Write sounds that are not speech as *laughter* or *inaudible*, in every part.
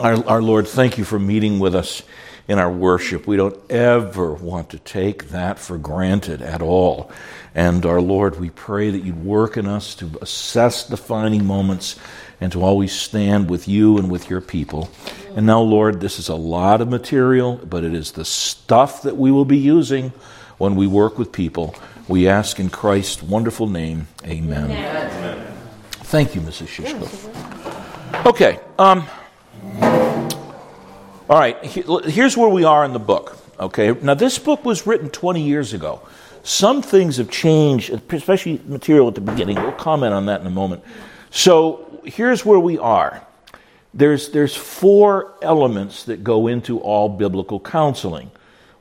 Our, our Lord, thank you for meeting with us in our worship. We don't ever want to take that for granted at all. And our Lord, we pray that you'd work in us to assess defining moments and to always stand with you and with your people. And now, Lord, this is a lot of material, but it is the stuff that we will be using when we work with people. We ask in Christ's wonderful name, amen. amen. Thank you, Mrs. Shishko. Okay. Um, all right, here's where we are in the book. Okay, now this book was written 20 years ago. Some things have changed, especially material at the beginning. We'll comment on that in a moment. So here's where we are. There's, there's four elements that go into all biblical counseling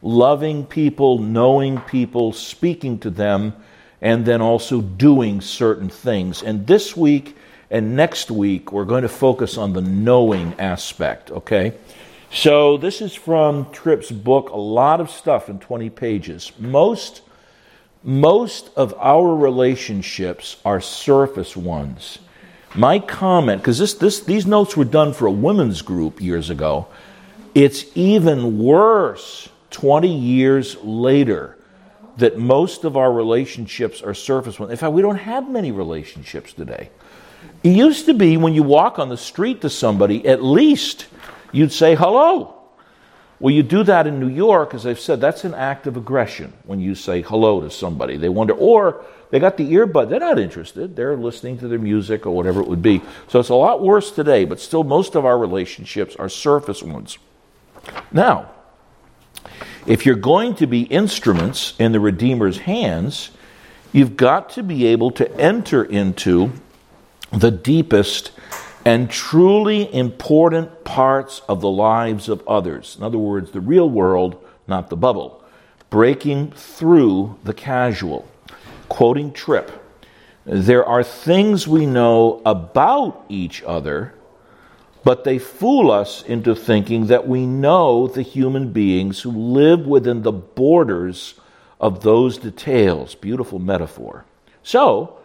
loving people, knowing people, speaking to them, and then also doing certain things. And this week and next week, we're going to focus on the knowing aspect, okay? So, this is from Tripp's book, a lot of stuff in 20 pages. Most, most of our relationships are surface ones. My comment, because this, this, these notes were done for a women's group years ago, it's even worse 20 years later that most of our relationships are surface ones. In fact, we don't have many relationships today. It used to be when you walk on the street to somebody, at least you'd say hello. Well, you do that in New York, as I've said, that's an act of aggression when you say hello to somebody. They wonder, or they got the earbud, they're not interested. They're listening to their music or whatever it would be. So it's a lot worse today, but still, most of our relationships are surface ones. Now, if you're going to be instruments in the Redeemer's hands, you've got to be able to enter into the deepest and truly important parts of the lives of others. In other words, the real world, not the bubble. Breaking through the casual. Quoting Tripp, there are things we know about each other, but they fool us into thinking that we know the human beings who live within the borders of those details. Beautiful metaphor. So,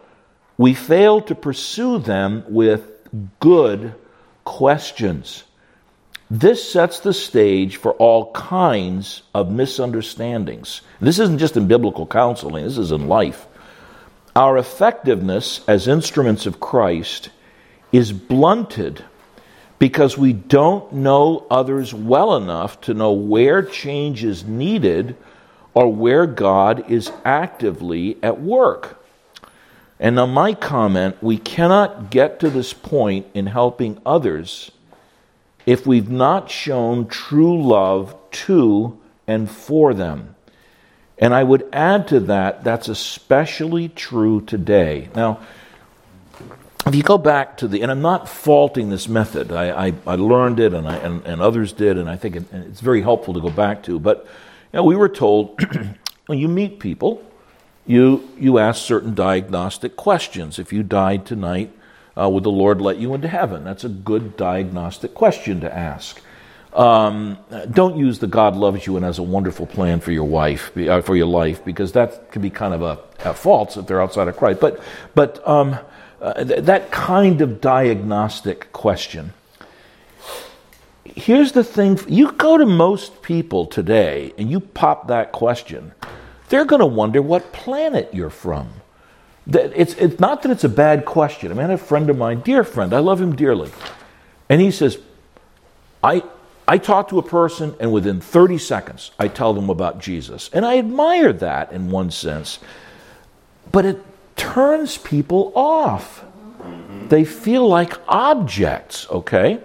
we fail to pursue them with good questions. This sets the stage for all kinds of misunderstandings. This isn't just in biblical counseling, this is in life. Our effectiveness as instruments of Christ is blunted because we don't know others well enough to know where change is needed or where God is actively at work. And now, my comment we cannot get to this point in helping others if we've not shown true love to and for them. And I would add to that, that's especially true today. Now, if you go back to the, and I'm not faulting this method, I, I, I learned it and, I, and, and, others did, and I think it, it's very helpful to go back to. But you know, we were told *clears throat* when you meet people, you, you ask certain diagnostic questions. If you died tonight, uh, would the Lord let you into heaven? That's a good diagnostic question to ask. Um, don't use the God loves you and has a wonderful plan for your wife, uh, for your life, because that can be kind of a, a false if they're outside of Christ. But, but um, uh, th- that kind of diagnostic question. Here's the thing you go to most people today and you pop that question they're going to wonder what planet you're from. It's, it's not that it's a bad question. I mean, I had a friend of mine, dear friend, I love him dearly. And he says, I, I talk to a person, and within 30 seconds, I tell them about Jesus. And I admire that in one sense, but it turns people off. They feel like objects, okay?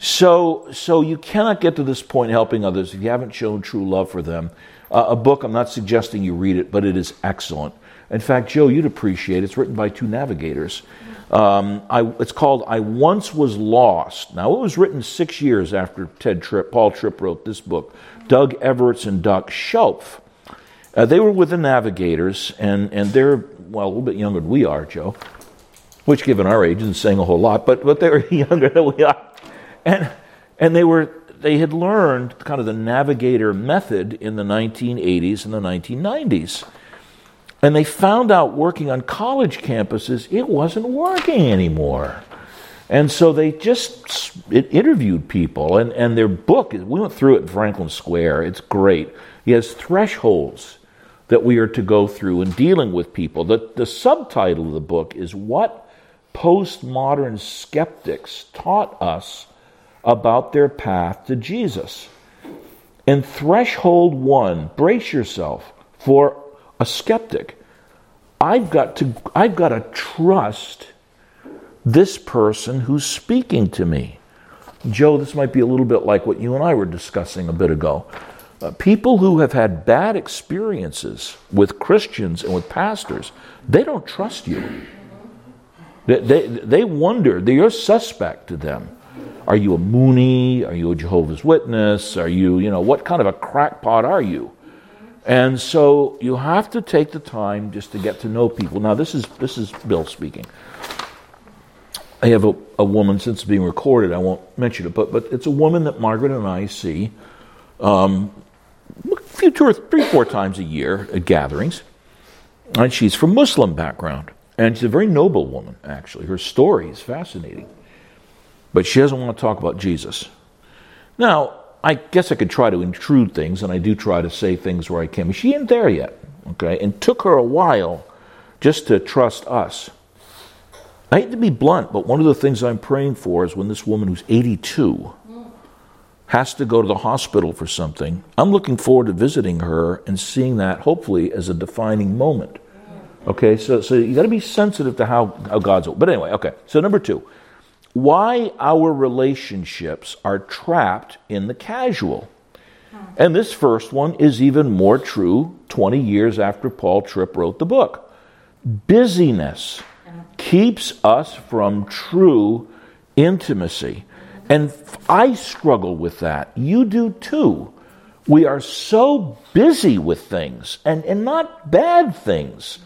So, so you cannot get to this point helping others if you haven't shown true love for them uh, a book, I'm not suggesting you read it, but it is excellent. In fact, Joe, you'd appreciate it. It's written by two navigators. Um, I, it's called I Once Was Lost. Now, it was written six years after Ted Tripp, Paul Tripp wrote this book. Doug Everts and Doug Schaupp. Uh, they were with the Navigators, and, and they're, well, a little bit younger than we are, Joe, which, given our age, isn't saying a whole lot, but, but they were *laughs* younger than we are. And, and they were they had learned kind of the navigator method in the 1980s and the 1990s. And they found out working on college campuses, it wasn't working anymore. And so they just interviewed people, and, and their book, we went through it in Franklin Square. It's great. He has thresholds that we are to go through in dealing with people. The, the subtitle of the book is What Postmodern Skeptics Taught Us About Their Path to Jesus. And threshold one, brace yourself for a skeptic. I've got to, I've got to trust this person who's speaking to me. Joe, this might be a little bit like what you and I were discussing a bit ago. Uh, people who have had bad experiences with Christians and with pastors, they don't trust you. They, they, they wonder, you're suspect to them. Are you a Moonie? Are you a Jehovah's Witness? Are you, you know, what kind of a crackpot are you? And so you have to take the time just to get to know people. Now, this is, this is Bill speaking. I have a, a woman, since it's being recorded, I won't mention it, but, but it's a woman that Margaret and I see um, a few, two or three, four times a year at gatherings. And she's from Muslim background. And she's a very noble woman, actually. Her story is fascinating. But she doesn't want to talk about Jesus. Now, I guess I could try to intrude things, and I do try to say things where I can. But she ain't there yet, okay? And took her a while just to trust us. I hate to be blunt, but one of the things I'm praying for is when this woman who's 82 has to go to the hospital for something, I'm looking forward to visiting her and seeing that hopefully as a defining moment. Okay, so, so you got to be sensitive to how, how God's. But anyway, okay, so number two, why our relationships are trapped in the casual. And this first one is even more true 20 years after Paul Tripp wrote the book. Busyness keeps us from true intimacy. And I struggle with that. You do too. We are so busy with things, and, and not bad things,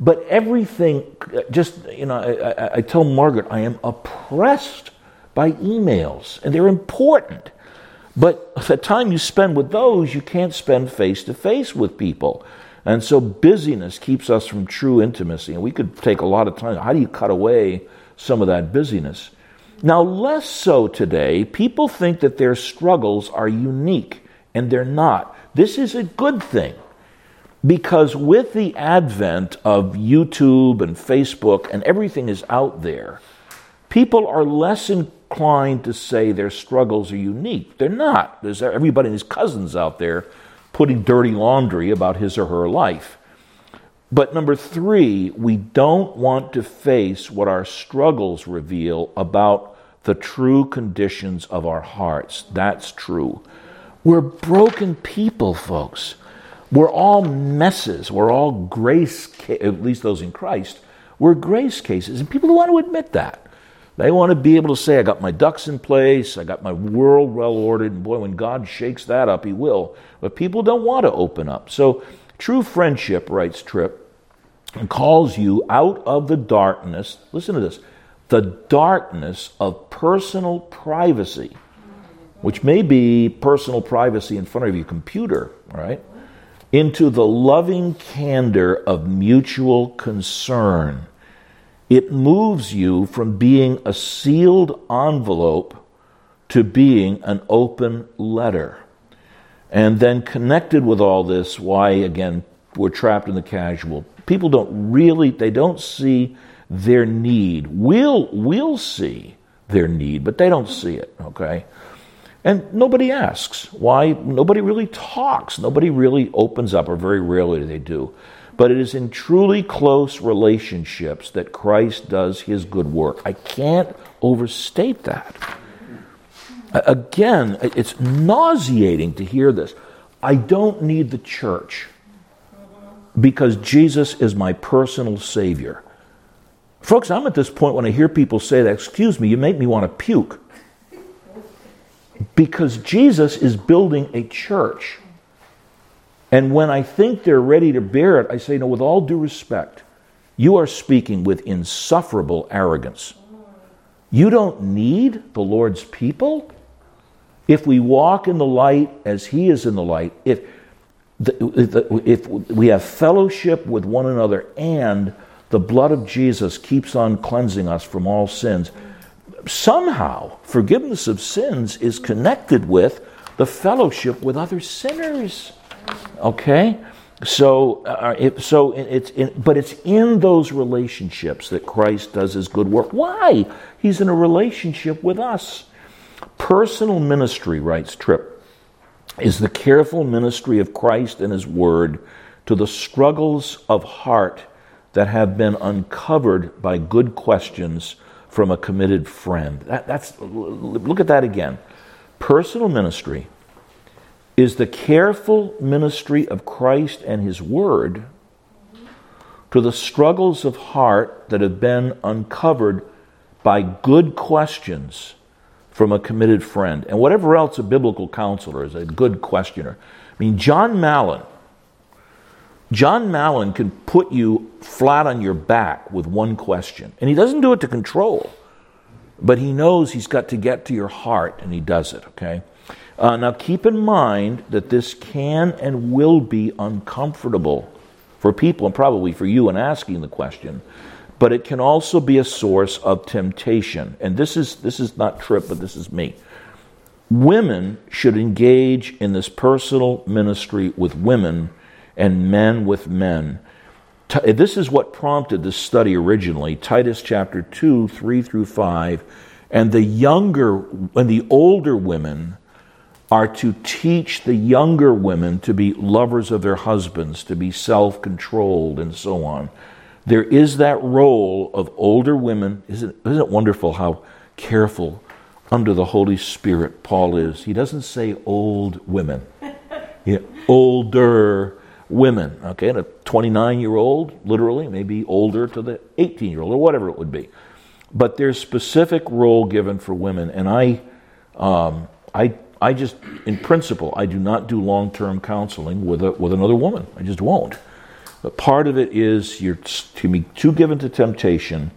but everything. Just, you know, I, I, I tell Margaret I am oppressed by emails, and they're important. But the time you spend with those, you can't spend face to face with people. And so busyness keeps us from true intimacy. And we could take a lot of time. How do you cut away some of that busyness? Now, less so today, people think that their struggles are unique, and they're not. This is a good thing because with the advent of YouTube and Facebook and everything is out there, people are less inclined to say their struggles are unique. They're not. There's everybody and his cousins out there putting dirty laundry about his or her life. But number three, we don't want to face what our struggles reveal about the true conditions of our hearts. That's true. We're broken people, folks. We're all messes. We're all grace, cases, at least those in Christ, we're grace cases. And people want to admit that. They want to be able to say, I got my ducks in place, I got my world well ordered, and boy, when God shakes that up, He will. But people don't want to open up. So, true friendship, writes Tripp, calls you out of the darkness, listen to this, the darkness of personal privacy, which may be personal privacy in front of your computer, right? Into the loving candor of mutual concern it moves you from being a sealed envelope to being an open letter. And then connected with all this, why again we're trapped in the casual. People don't really, they don't see their need. We'll, we'll see their need, but they don't see it, okay? And nobody asks why, nobody really talks, nobody really opens up, or very rarely do they do. But it is in truly close relationships that Christ does his good work. I can't overstate that. Again, it's nauseating to hear this. I don't need the church because Jesus is my personal Savior. Folks, I'm at this point when I hear people say that, excuse me, you make me want to puke. Because Jesus is building a church. And when I think they're ready to bear it, I say, no, with all due respect, you are speaking with insufferable arrogance. You don't need the Lord's people. If we walk in the light as He is in the light, if, the, if we have fellowship with one another and the blood of Jesus keeps on cleansing us from all sins, somehow forgiveness of sins is connected with the fellowship with other sinners. Okay? So, uh, so it's in, but it's in those relationships that Christ does his good work. Why? He's in a relationship with us. Personal ministry, writes Tripp, is the careful ministry of Christ and his word to the struggles of heart that have been uncovered by good questions from a committed friend. That, that's look at that again. Personal ministry is the careful ministry of Christ and His Word to the struggles of heart that have been uncovered by good questions from a committed friend. And whatever else a biblical counselor is, a good questioner. I mean, John Mallon. John Mallon can put you flat on your back with one question. And he doesn't do it to control, but he knows he's got to get to your heart, and he does it, okay? Uh, now, keep in mind that this can and will be uncomfortable for people, and probably for you in asking the question, but it can also be a source of temptation. And this is, this is not Tripp, but this is me. Women should engage in this personal ministry with women and men with men. This is what prompted this study originally Titus chapter 2, 3 through 5. And the younger and the older women are to teach the younger women to be lovers of their husbands, to be self controlled, and so on. There is that role of older women. Isn't, isn't it wonderful how careful under the Holy Spirit Paul is? He doesn't say old women, *laughs* yeah, older women. Okay, and a 29 year old, literally, maybe older to the 18 year old, or whatever it would be. But there's specific role given for women, and I, um, I I just, in principle, I do not do long term counseling with, a, with another woman. I just won't. But part of it is you're to be too given to temptation.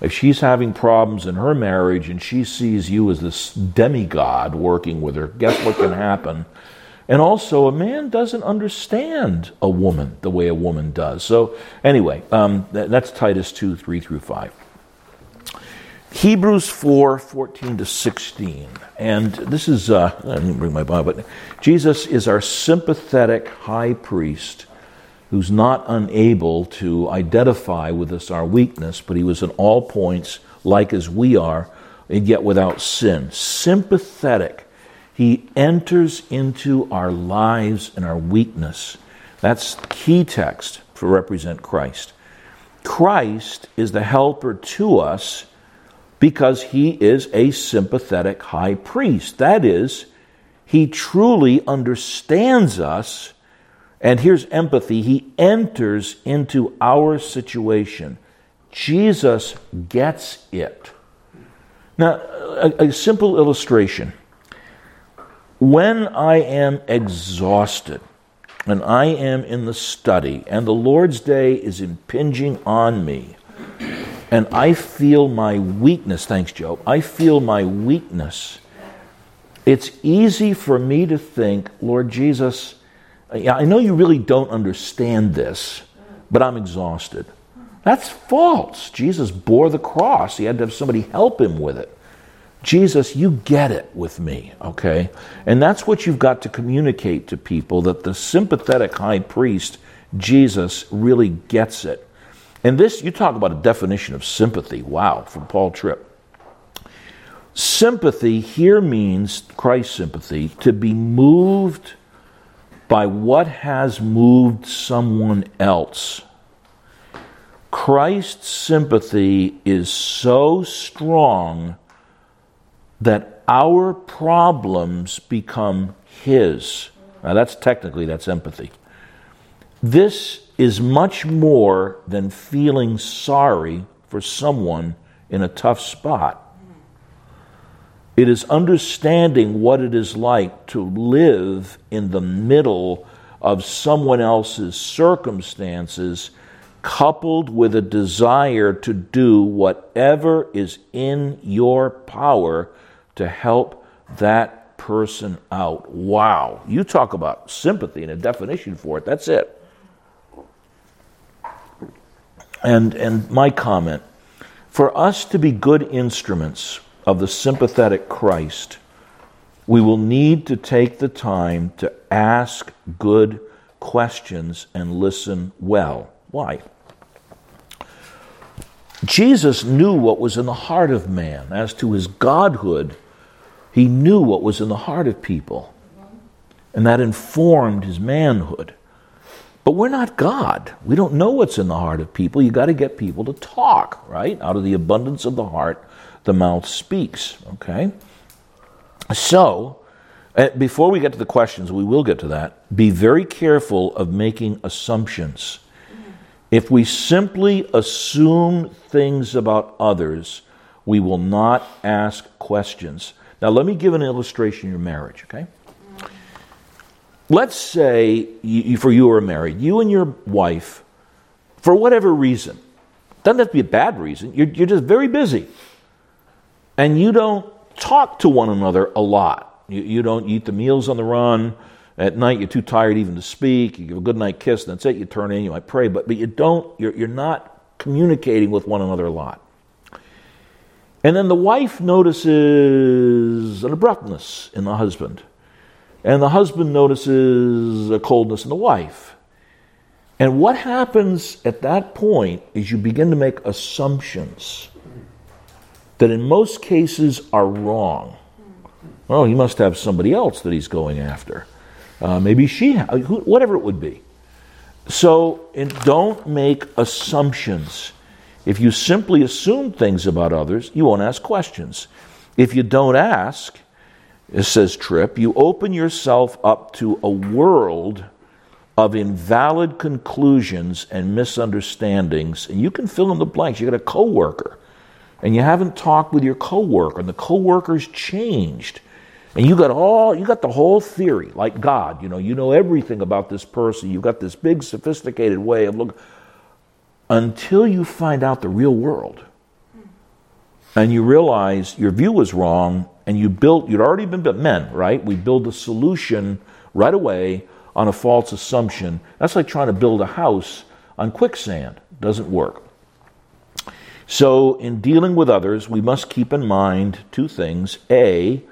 If she's having problems in her marriage and she sees you as this demigod working with her, guess what can happen? And also, a man doesn't understand a woman the way a woman does. So, anyway, um, that's Titus 2 3 through 5. Hebrews 4 14 to 16. And this is, uh, I didn't bring my Bible, but Jesus is our sympathetic high priest who's not unable to identify with us our weakness, but he was in all points like as we are, and yet without sin. Sympathetic. He enters into our lives and our weakness. That's key text to represent Christ. Christ is the helper to us because he is a sympathetic high priest. That is, he truly understands us. And here's empathy he enters into our situation. Jesus gets it. Now, a, a simple illustration. When I am exhausted, and I am in the study, and the Lord's day is impinging on me, and I feel my weakness. Thanks, Joe. I feel my weakness. It's easy for me to think, Lord Jesus, I know you really don't understand this, but I'm exhausted. That's false. Jesus bore the cross, he had to have somebody help him with it. Jesus, you get it with me, okay? And that's what you've got to communicate to people that the sympathetic high priest, Jesus, really gets it. And this, you talk about a definition of sympathy. Wow, from Paul Tripp. Sympathy here means, Christ's sympathy, to be moved by what has moved someone else. Christ's sympathy is so strong that our problems become his. Now that's technically that's empathy. This is much more than feeling sorry for someone in a tough spot. It is understanding what it is like to live in the middle of someone else's circumstances, coupled with a desire to do whatever is in your power to help that person out. Wow. You talk about sympathy and a definition for it. That's it. And, and my comment for us to be good instruments of the sympathetic Christ, we will need to take the time to ask good questions and listen well. Why? Jesus knew what was in the heart of man. As to his godhood, he knew what was in the heart of people, and that informed his manhood. But we're not God. We don't know what's in the heart of people. You've got to get people to talk, right? Out of the abundance of the heart, the mouth speaks, okay? So, uh, before we get to the questions, we will get to that. Be very careful of making assumptions. If we simply assume things about others, we will not ask questions. Now, let me give an illustration in your marriage, okay? Let's say, you, for you are married, you and your wife, for whatever reason, doesn't have to be a bad reason, you're, you're just very busy. And you don't talk to one another a lot. You, you don't eat the meals on the run. At night, you're too tired even to speak. You give a good night kiss, and that's it. You turn in, you might pray, but, but you don't, you're, you're not communicating with one another a lot. And then the wife notices an abruptness in the husband. And the husband notices a coldness in the wife. And what happens at that point is you begin to make assumptions that in most cases are wrong. Well, he must have somebody else that he's going after. Uh, maybe she, whatever it would be. So don't make assumptions. If you simply assume things about others, you won't ask questions. If you don't ask, it says Tripp, you open yourself up to a world of invalid conclusions and misunderstandings, and you can fill in the blanks. You got a coworker, and you haven't talked with your coworker, and the coworker's changed. And you got all you got the whole theory, like God, you know, you know everything about this person. You've got this big sophisticated way of looking until you find out the real world and you realize your view was wrong and you built you'd already been men right? We build a solution right away on a false assumption. That's like trying to build a house on quicksand. Doesn't work. So in dealing with others we must keep in mind two things. A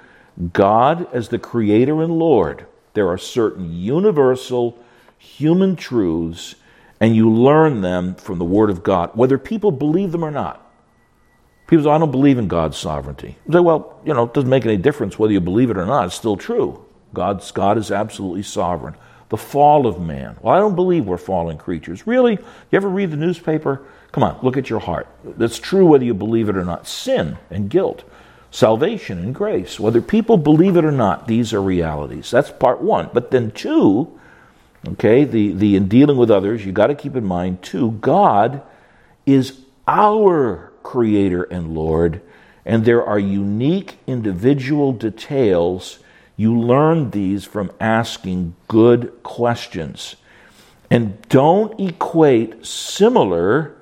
god as the creator and lord. There are certain universal human truths and you learn them from the Word of God, whether people believe them or not. People say, I don't believe in God's sovereignty. You say, well, you know, it doesn't make any difference whether you believe it or not. It's still true. God's, God is absolutely sovereign. The fall of man. Well, I don't believe we're fallen creatures. Really? You ever read the newspaper? Come on, look at your heart. It's true whether you believe it or not. Sin and guilt, salvation and grace. Whether people believe it or not, these are realities. That's part one. But then, two, Okay, the, the in dealing with others, you got to keep in mind too, God is our creator and Lord, and there are unique individual details. You learn these from asking good questions. And don't equate similar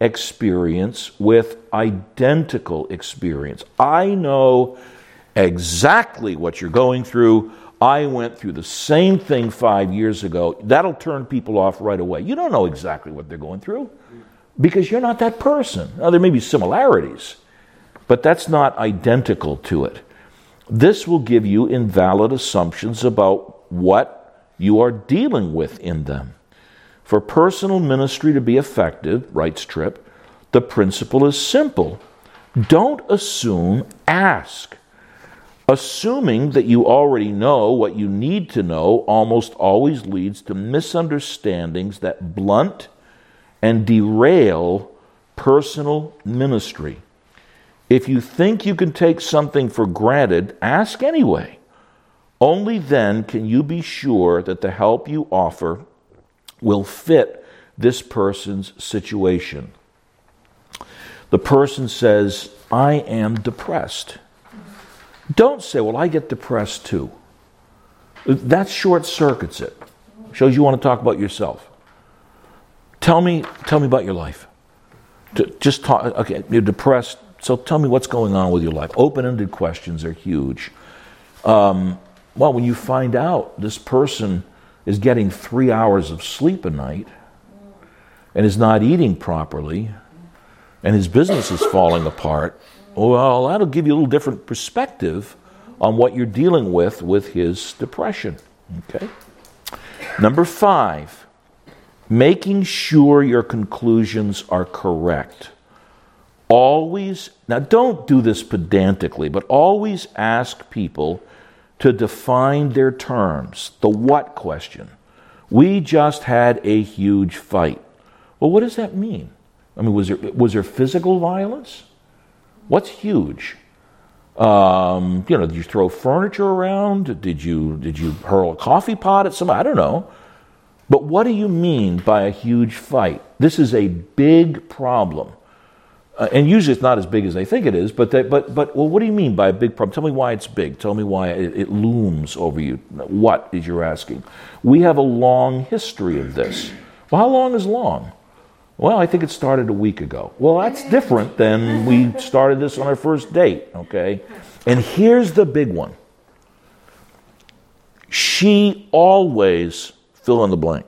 experience with identical experience. I know exactly what you're going through. I went through the same thing five years ago. That'll turn people off right away. You don't know exactly what they're going through because you're not that person. Now, there may be similarities, but that's not identical to it. This will give you invalid assumptions about what you are dealing with in them. For personal ministry to be effective, writes Tripp, the principle is simple. Don't assume, ask. Assuming that you already know what you need to know almost always leads to misunderstandings that blunt and derail personal ministry. If you think you can take something for granted, ask anyway. Only then can you be sure that the help you offer will fit this person's situation. The person says, I am depressed. Don't say, well, I get depressed too. That short circuits it. Shows you want to talk about yourself. Tell me, tell me about your life. Just talk. Okay, you're depressed. So tell me what's going on with your life. Open-ended questions are huge. Um, well, when you find out this person is getting three hours of sleep a night and is not eating properly, and his business is falling apart, Well, that'll give you a little different perspective on what you're dealing with with his depression. Okay? Number five, making sure your conclusions are correct. Always, now don't do this pedantically, but always ask people to define their terms. The what question. We just had a huge fight. Well, what does that mean? I mean, was there, was there physical violence? What's huge? Um, you know, did you throw furniture around? Did you did you hurl a coffee pot at somebody? I don't know. But what do you mean by a huge fight? This is a big problem. Uh, and usually it's not as big as they think it is, but, they, but, but well, what do you mean by a big problem? Tell me why it's big. Tell me why it, it looms over you. What is you're asking? We have a long history of this. Well, how long is long? Well, I think it started a week ago. Well, that's different than we started this on our first date, okay? And here's the big one she always fill in the blank.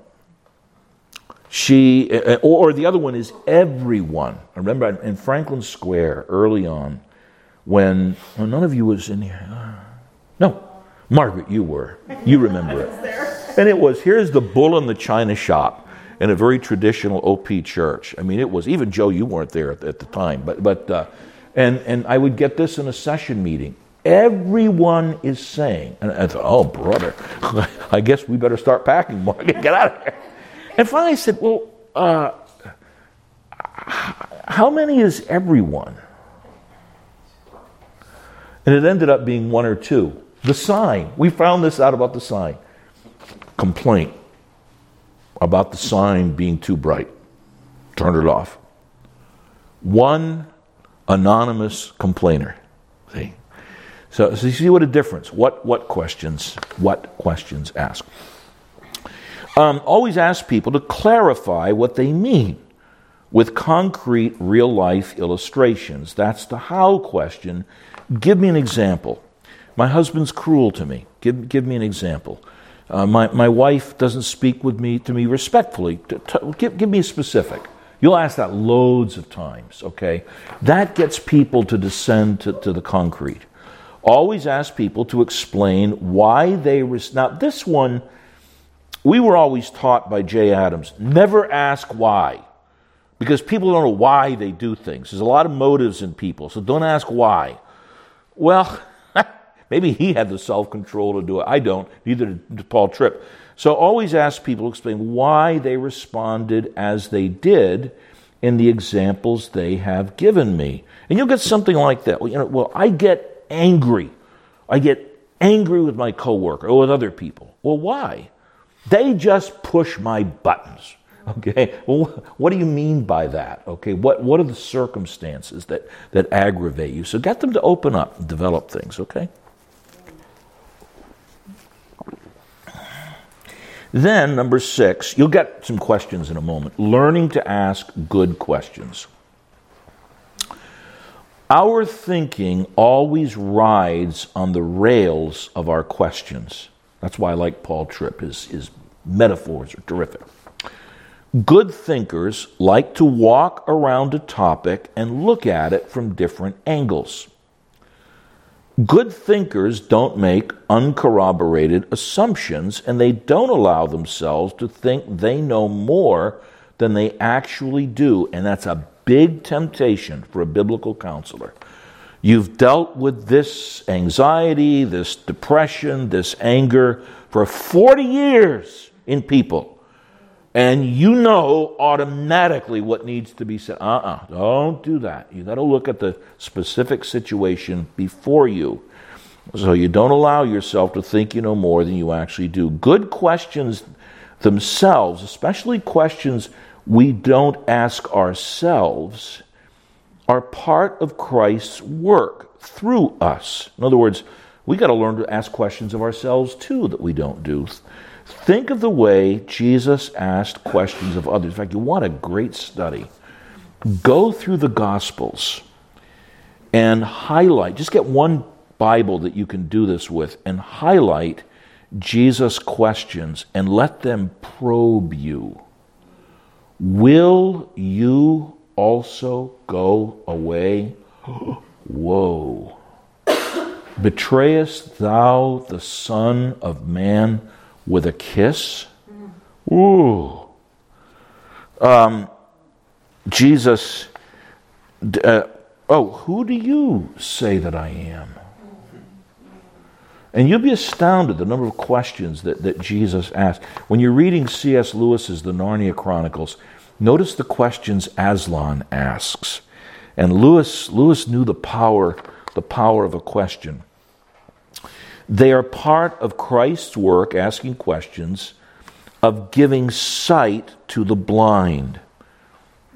She, uh, or the other one is everyone. I remember in Franklin Square early on, when well, none of you was in here. No, Margaret, you were. You remember it. *laughs* And it was here's the bull in the china shop in a very traditional OP church. I mean, it was even Joe. You weren't there at, at the time, but but uh, and and I would get this in a session meeting. Everyone is saying, and I thought, oh brother, *laughs* I guess we better start packing more. *laughs* Get out of here. And finally, I said, well, uh, how many is everyone? And it ended up being one or two. The sign. We found this out about the sign. Complaint about the sign being too bright. Turned it off. One anonymous complainer. See? So, so you see what a difference. What what questions? What questions ask? Um, always ask people to clarify what they mean with concrete, real life illustrations. That's the how question. Give me an example. My husband's cruel to me. Give, give me an example. Uh, my, my wife doesn't speak with me to me respectfully. To, to, give, give me a specific. You'll ask that loads of times, okay? That gets people to descend to, to the concrete. Always ask people to explain why they. Res- now, this one, we were always taught by Jay Adams never ask why. Because people don't know why they do things. There's a lot of motives in people, so don't ask why. Well, Maybe he had the self control to do it. I don't, neither did Paul Tripp. So always ask people to explain why they responded as they did in the examples they have given me. And you'll get something like that. Well, you know, well I get angry. I get angry with my coworker or with other people. Well, why? They just push my buttons. *laughs* Okay. Well, what do you mean by that? Okay. What What are the circumstances that that aggravate you? So get them to open up and develop things. Okay. Then, number six, you'll get some questions in a moment. Learning to ask good questions. Our thinking always rides on the rails of our questions. That's why I like Paul Tripp. His, his metaphors are terrific. Good thinkers like to walk around a topic and look at it from different angles. Good thinkers don't make uncorroborated assumptions and they don't allow themselves to think they know more than they actually do. And that's a big temptation for a biblical counselor. You've dealt with this anxiety, this depression, this anger for 40 years in people and you know automatically what needs to be said. Uh uh-uh, uh, do not do that. You got to look at the specific situation before you. So you don't allow yourself to think you know more than you actually do. Good questions themselves, especially questions we don't ask ourselves, are part of Christ's work through us. In other words, we got to learn to ask questions of ourselves too that we don't do. Think of the way Jesus asked questions of others. In fact, you want a great study. Go through the Gospels and highlight, just get one Bible that you can do this with, and highlight Jesus' questions and let them probe you. Will you also go away? *gasps* Whoa. Betrayest thou the Son of Man with a kiss? Ooh. Um, Jesus, uh, oh, who do you say that I am? And you'll be astounded the number of questions that, that Jesus asked. When you're reading C.S. Lewis's The Narnia Chronicles, notice the questions Aslan asks. And Lewis, Lewis knew the power, the power of a question. They are part of Christ's work, asking questions, of giving sight to the blind.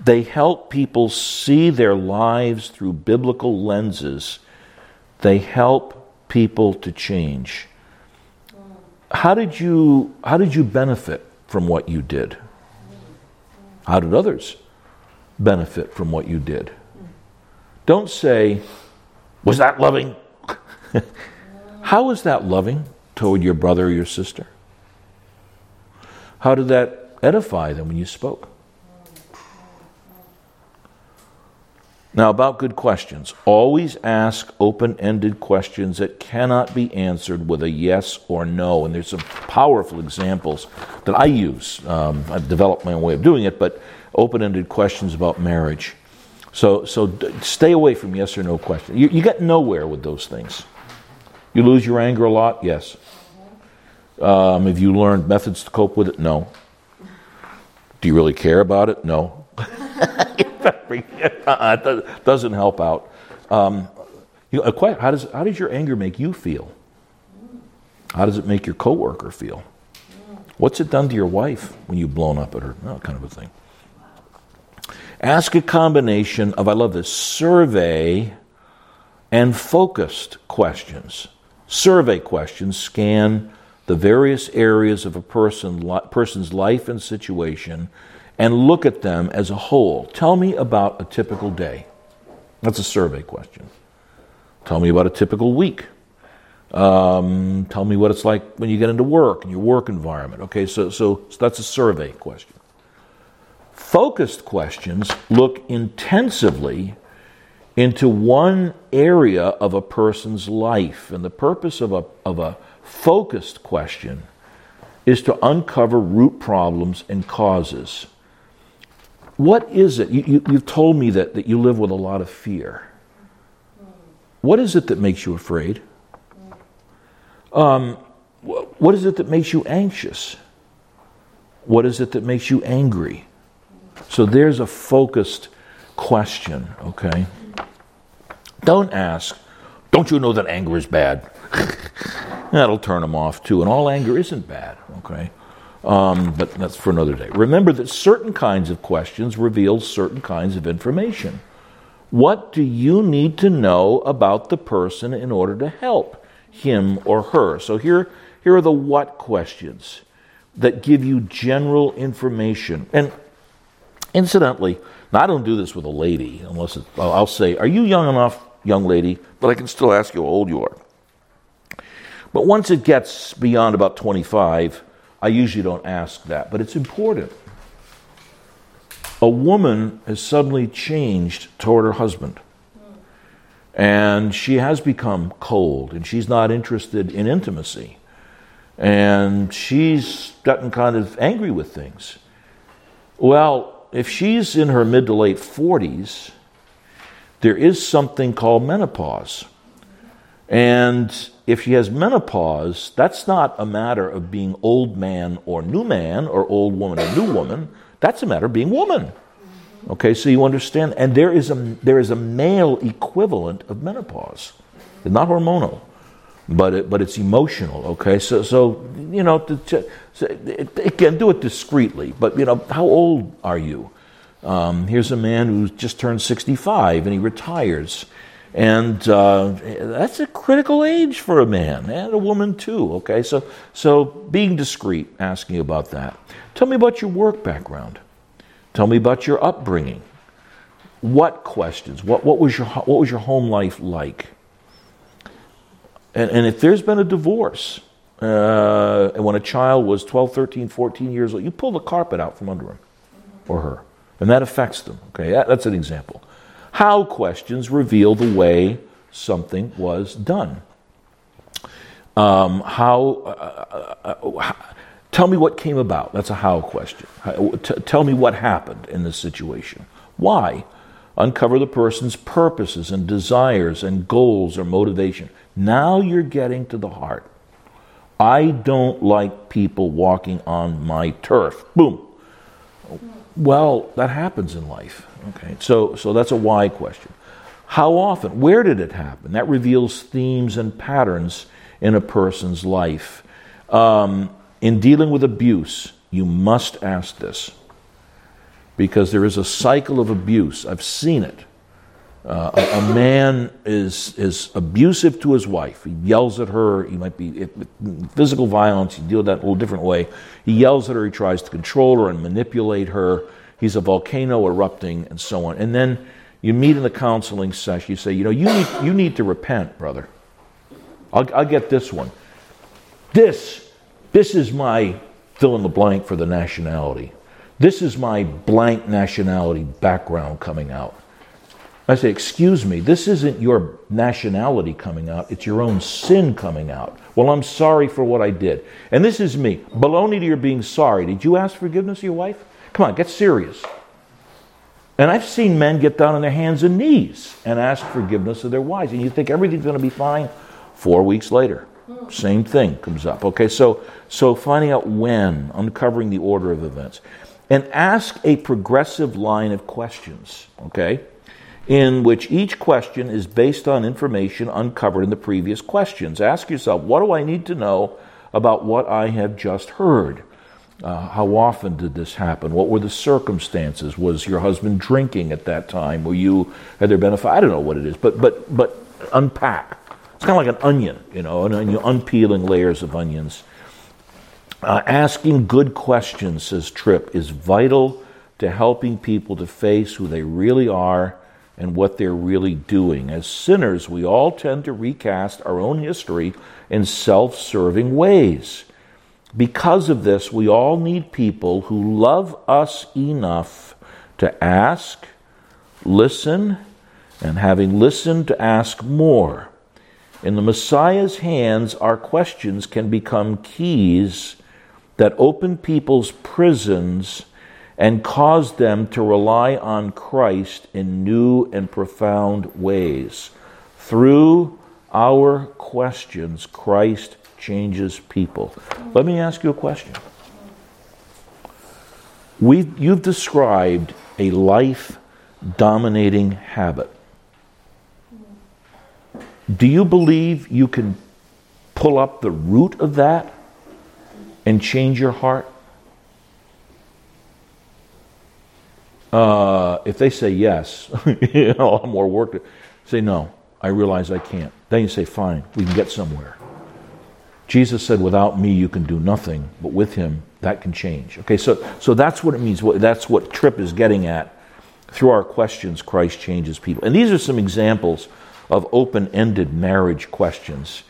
They help people see their lives through biblical lenses. They help people to change. How did you how did you benefit from what you did? How did others benefit from what you did? Don't say, was that loving? *laughs* How was that loving toward your brother or your sister? How did that edify them when you spoke? Now, about good questions. Always ask open ended questions that cannot be answered with a yes or no. And there's some powerful examples that I use. Um, I've developed my own way of doing it, but open ended questions about marriage. So, so d- stay away from yes or no questions. You, you get nowhere with those things. You lose your anger a lot? Yes. Um, have you learned methods to cope with it? No. Do you really care about it? No. *laughs* uh, doesn't help out. Um, you know, how, does, how does your anger make you feel? How does it make your coworker feel? What's it done to your wife when you've blown up at her? That kind of a thing. Ask a combination of, I love this, survey and focused questions. Survey questions scan the various areas of a person, person's life and situation and look at them as a whole. Tell me about a typical day. That's a survey question. Tell me about a typical week. Um, tell me what it's like when you get into work and your work environment. Okay, so, so, so that's a survey question. Focused questions look intensively into one area of a person's life. And the purpose of a, of a focused question is to uncover root problems and causes. What is it? You, you, you've told me that, that you live with a lot of fear. What is it that makes you afraid? Um, what is it that makes you anxious? What is it that makes you angry? So there's a focused question, okay? Don't ask, don't you know that anger is bad? *laughs* That'll turn them off too. And all anger isn't bad, okay? Um, but that's for another day. Remember that certain kinds of questions reveal certain kinds of information. What do you need to know about the person in order to help him or her? So here, here are the what questions that give you general information. And incidentally, now I don't do this with a lady unless I'll say, Are you young enough, young lady, but I can still ask you how old you are? But once it gets beyond about 25, I usually don't ask that, but it's important. A woman has suddenly changed toward her husband. And she has become cold and she's not interested in intimacy. And she's gotten kind of angry with things. Well, if she's in her mid to late 40s, there is something called menopause. And if she has menopause, that's not a matter of being old man or new man or old woman or new woman. That's a matter of being woman. Okay, so you understand, and there is a there is a male equivalent of menopause, it's not hormonal, but it, but it's emotional. Okay, so so you know, to, to, so it, it, can do it discreetly, but you know, how old are you? Um, here's a man who's just turned sixty five and he retires and uh, that's a critical age for a man and a woman too. Okay, so so being discreet, asking about that. Tell me about your work background. Tell me about your upbringing. What questions? What what was your what was your home life like? And, and if there's been a divorce, uh, and when a child was 12, 13, 14 years old, you pull the carpet out from under him or her, and that affects them. Okay, that's an example. How questions reveal the way something was done. Um, how, uh, uh, uh, tell me what came about. That's a how question. T- tell me what happened in this situation. Why? Uncover the person's purposes and desires and goals or motivation. Now you're getting to the heart. I don't like people walking on my turf. Boom. Well, that happens in life. Okay, so so that's a why question. How often? Where did it happen? That reveals themes and patterns in a person's life. Um, in dealing with abuse, you must ask this because there is a cycle of abuse. I've seen it. Uh, a, man is is abusive to his wife. He yells at her. He might be physical violence. You deal with that a little different way. He yells at her. He tries to control her and manipulate her. He's a volcano erupting, and so on. And then you meet in the counseling session. You say, you know, you need you need to repent, brother. I'll, I'll get this one. This this is my fill in the blank for the nationality. This is my blank nationality background coming out. I say, Excuse me, this isn't your nationality coming out, it's your own sin coming out. Well, I'm sorry for what I did. And this is me. Baloney to your being sorry. Did you ask forgiveness of your wife? Come on, get serious. And I've seen men get down on their hands and knees and ask forgiveness of their wives. And you think everything's going to be fine. Four weeks later, same thing comes up. Okay, so, so finding out when, uncovering the order of events. And ask a progressive line of questions. Okay? In which each question is based on information uncovered in the previous questions. Ask yourself, what do I need to know about what I have just heard? Uh, how often did this happen? What were the circumstances? Was your husband drinking at that time? Were you had there been a I don't know what it is, but but but unpack. It's kind of like an onion, you know, and you're unpeeling layers of onions. Uh, asking good questions, says Tripp, is vital to helping people to face who they really are and what they're really doing. As sinners, we all tend to recast our own history in self serving ways. Because of this, we all need people who love us enough to ask, listen, and having listened, to ask more. In the Messiah's hands, our questions can become keys that open people's prisons and cause them to rely on Christ in new and profound ways. Through our questions, Christ changes people. Let me ask you a question. We, you've described a life dominating habit. Do you believe you can pull up the root of that and change your heart? Uh, if they say yes, *laughs* you know, more work. To, say no. I realize I can't. Then you say, fine, we can get somewhere. Jesus said, without me, you can do nothing, but with him, that can change. Okay, so, so that's what it means. That's what Tripp is getting at. Through our questions, Christ changes people. And these are some examples of open ended marriage questions.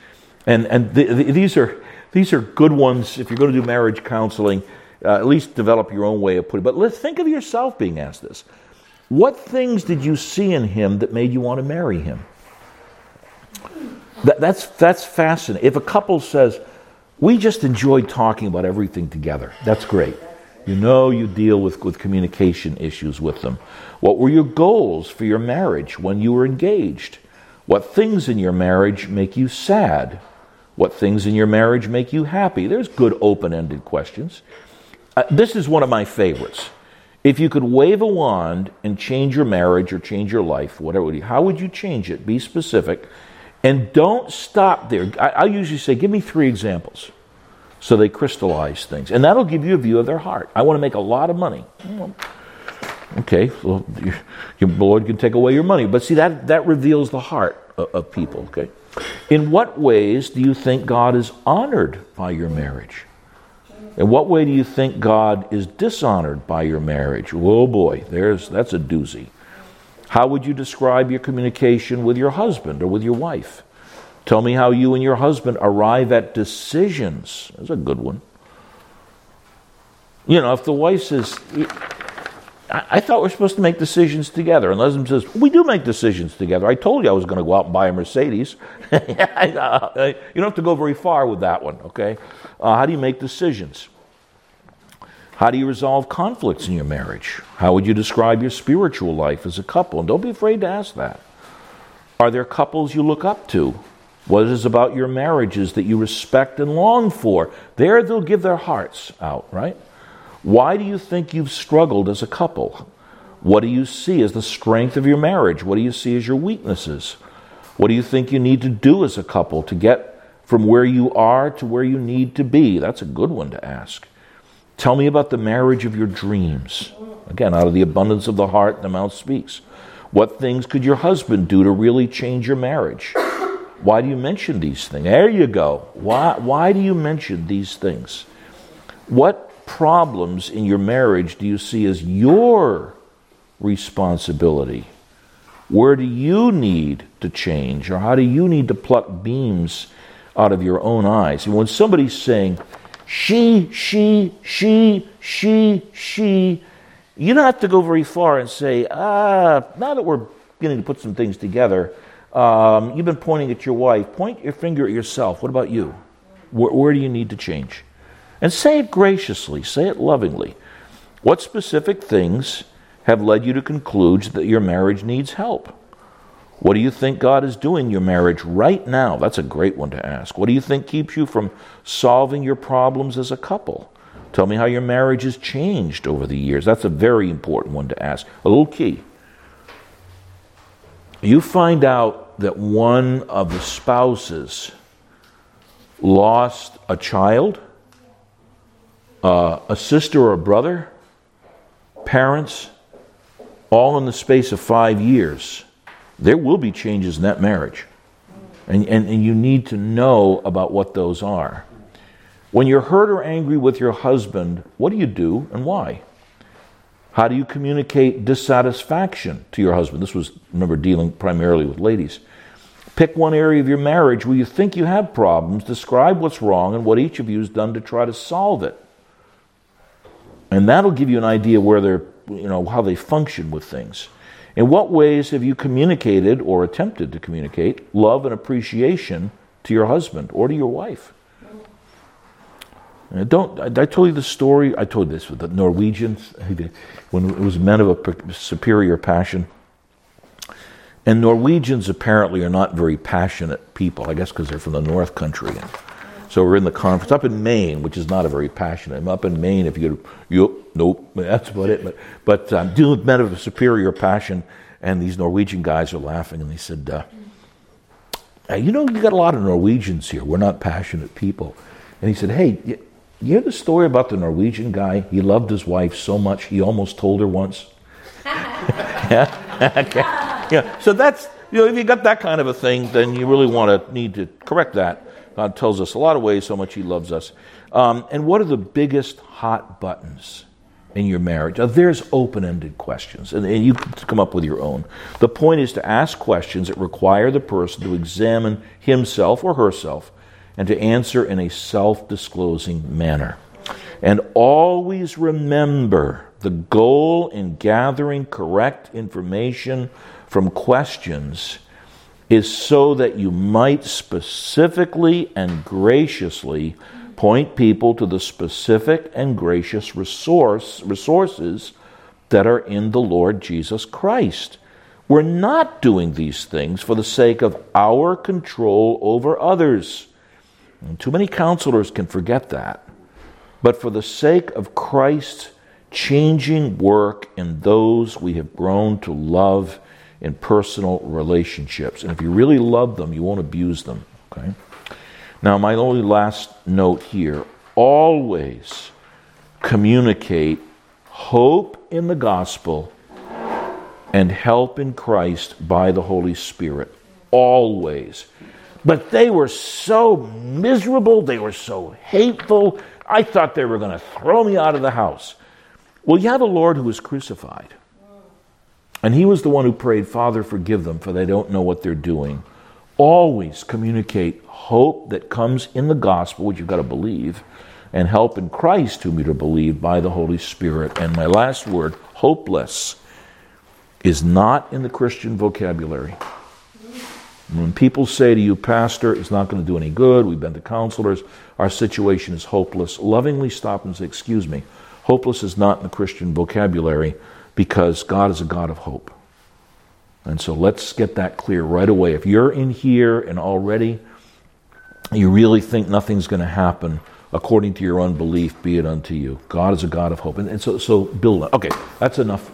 And, and the, the, these, are, these are good ones if you're going to do marriage counseling uh, at least develop your own way of putting it. But let's think of yourself being asked this. What things did you see in him that made you want to marry him? That, that's, that's fascinating. If a couple says, we just enjoyed talking about everything together, that's great. You know you deal with, with communication issues with them. What were your goals for your marriage when you were engaged? What things in your marriage make you sad? What things in your marriage make you happy? There's good open ended questions. Uh, this is one of my favorites. If you could wave a wand and change your marriage or change your life, whatever, how would you change it? Be specific. And don't stop there. I, I usually say, give me three examples. So they crystallize things. And that'll give you a view of their heart. I want to make a lot of money. Okay, well, your Lord can take away your money. But see, that, that reveals the heart of, of people, okay? In what ways do you think God is honored by your marriage? In what way do you think God is dishonored by your marriage? Oh boy, there's that's a doozy. How would you describe your communication with your husband or with your wife? Tell me how you and your husband arrive at decisions. That's a good one. You know, if the wife says, I, thought we are supposed to make decisions together. And Leslie says, We do make decisions together. I told you I was going to go out and buy a Mercedes. *laughs* you don't have to go very far with that one, okay? Uh, how do you make decisions? How do you resolve conflicts in your marriage? How would you describe your spiritual life as a couple? And don't be afraid to ask that. Are there couples you look up to? What is about your marriages that you respect and long for? There they'll give their hearts out, right? Why do you think you've struggled as a couple? What do you see as the strength of your marriage? What do you see as your weaknesses? What do you think you need to do as a couple to get from where you are to where you need to be? That's a good one to ask. Tell me about the marriage of your dreams. Again, out of the abundance of the heart, the mouth speaks. What things could your husband do to really change your marriage? Why do you mention these things? There you go. Why, why do you mention these things? What problems in your marriage do you see as your responsibility? Where do you need to change, or how do you need to pluck beams out of your own eyes? And when somebody's saying, she, she, she, she, she, you don't have to go very far and say, ah, now that we're beginning to put some things together, um, you've been pointing at your wife, point your finger at yourself. What about you? Where, where do you need to change? And say it graciously, say it lovingly. What specific things have led you to conclude that your marriage needs help? What do you think God is doing in your marriage right now? That's a great one to ask. What do you think keeps you from solving your problems as a couple? Tell me how your marriage has changed over the years. That's a very important one to ask. A little key. You find out that one of the spouses lost a child uh, a sister or a brother, parents, all in the space of five years, there will be changes in that marriage. And, and, and you need to know about what those are. When you're hurt or angry with your husband, what do you do and why? How do you communicate dissatisfaction to your husband? This was, remember, dealing primarily with ladies. Pick one area of your marriage where you think you have problems, describe what's wrong and what each of you has done to try to solve it. And that'll give you an idea where they're, you know, how they function with things. In what ways have you communicated or attempted to communicate love and appreciation to your husband or to your wife? And don't I, I told you the story. I told this with the Norwegians *laughs* when it was men of a superior passion. And Norwegians apparently are not very passionate people. I guess because they're from the North Country. So we're in the conference up in Maine, which is not a very passionate. I'm up in Maine. If you you nope, *laughs* that's about it. But but I'm dealing with men of a superior passion, and these Norwegian guys are laughing, and they said, uh, "You know, you got a lot of Norwegians here. We're not passionate people." And he said, "Hey, you, you hear the story about the Norwegian guy? He loved his wife so much he almost told her once." *laughs* yeah. *laughs* okay. Yeah. So that's you know, if you got that kind of a thing, then you really want to need to correct that. God tells us a lot of ways how much He loves us. Um, and what are the biggest hot buttons in your marriage? Now, there's open ended questions, and, and you come up with your own. The point is to ask questions that require the person to examine himself or herself and to answer in a self disclosing manner. And always remember the goal in gathering correct information from questions is so that you might specifically and graciously point people to the specific and gracious resource, resources that are in the Lord Jesus Christ. We're not doing these things for the sake of our control over others. And too many counselors can forget that. But for the sake of Christ's changing work in those we have grown to love in personal relationships. And if you really love them, you won't abuse them. Okay? Now, my only last note here always communicate hope in the gospel and help in Christ by the Holy Spirit. Always. But they were so miserable, they were so hateful. I thought they were going to throw me out of the house. Well, you have a Lord who was crucified. And he was the one who prayed, Father, forgive them, for they don't know what they're doing. Always communicate hope that comes in the gospel, which you've got to believe, and help in Christ whom you are believed by the Holy Spirit. And my last word, hopeless, is not in the Christian vocabulary. When people say to you, Pastor, it's not going to do any good, we've been to counselors, our situation is hopeless, lovingly stop and say, Excuse me, hopeless is not in the Christian vocabulary because God is a God of hope. And so let's get that clear right away. If you're in here and already you really think nothing's going to happen according to your unbelief, be it unto you. God is a God of hope. And, and so, so build up. Okay, that's enough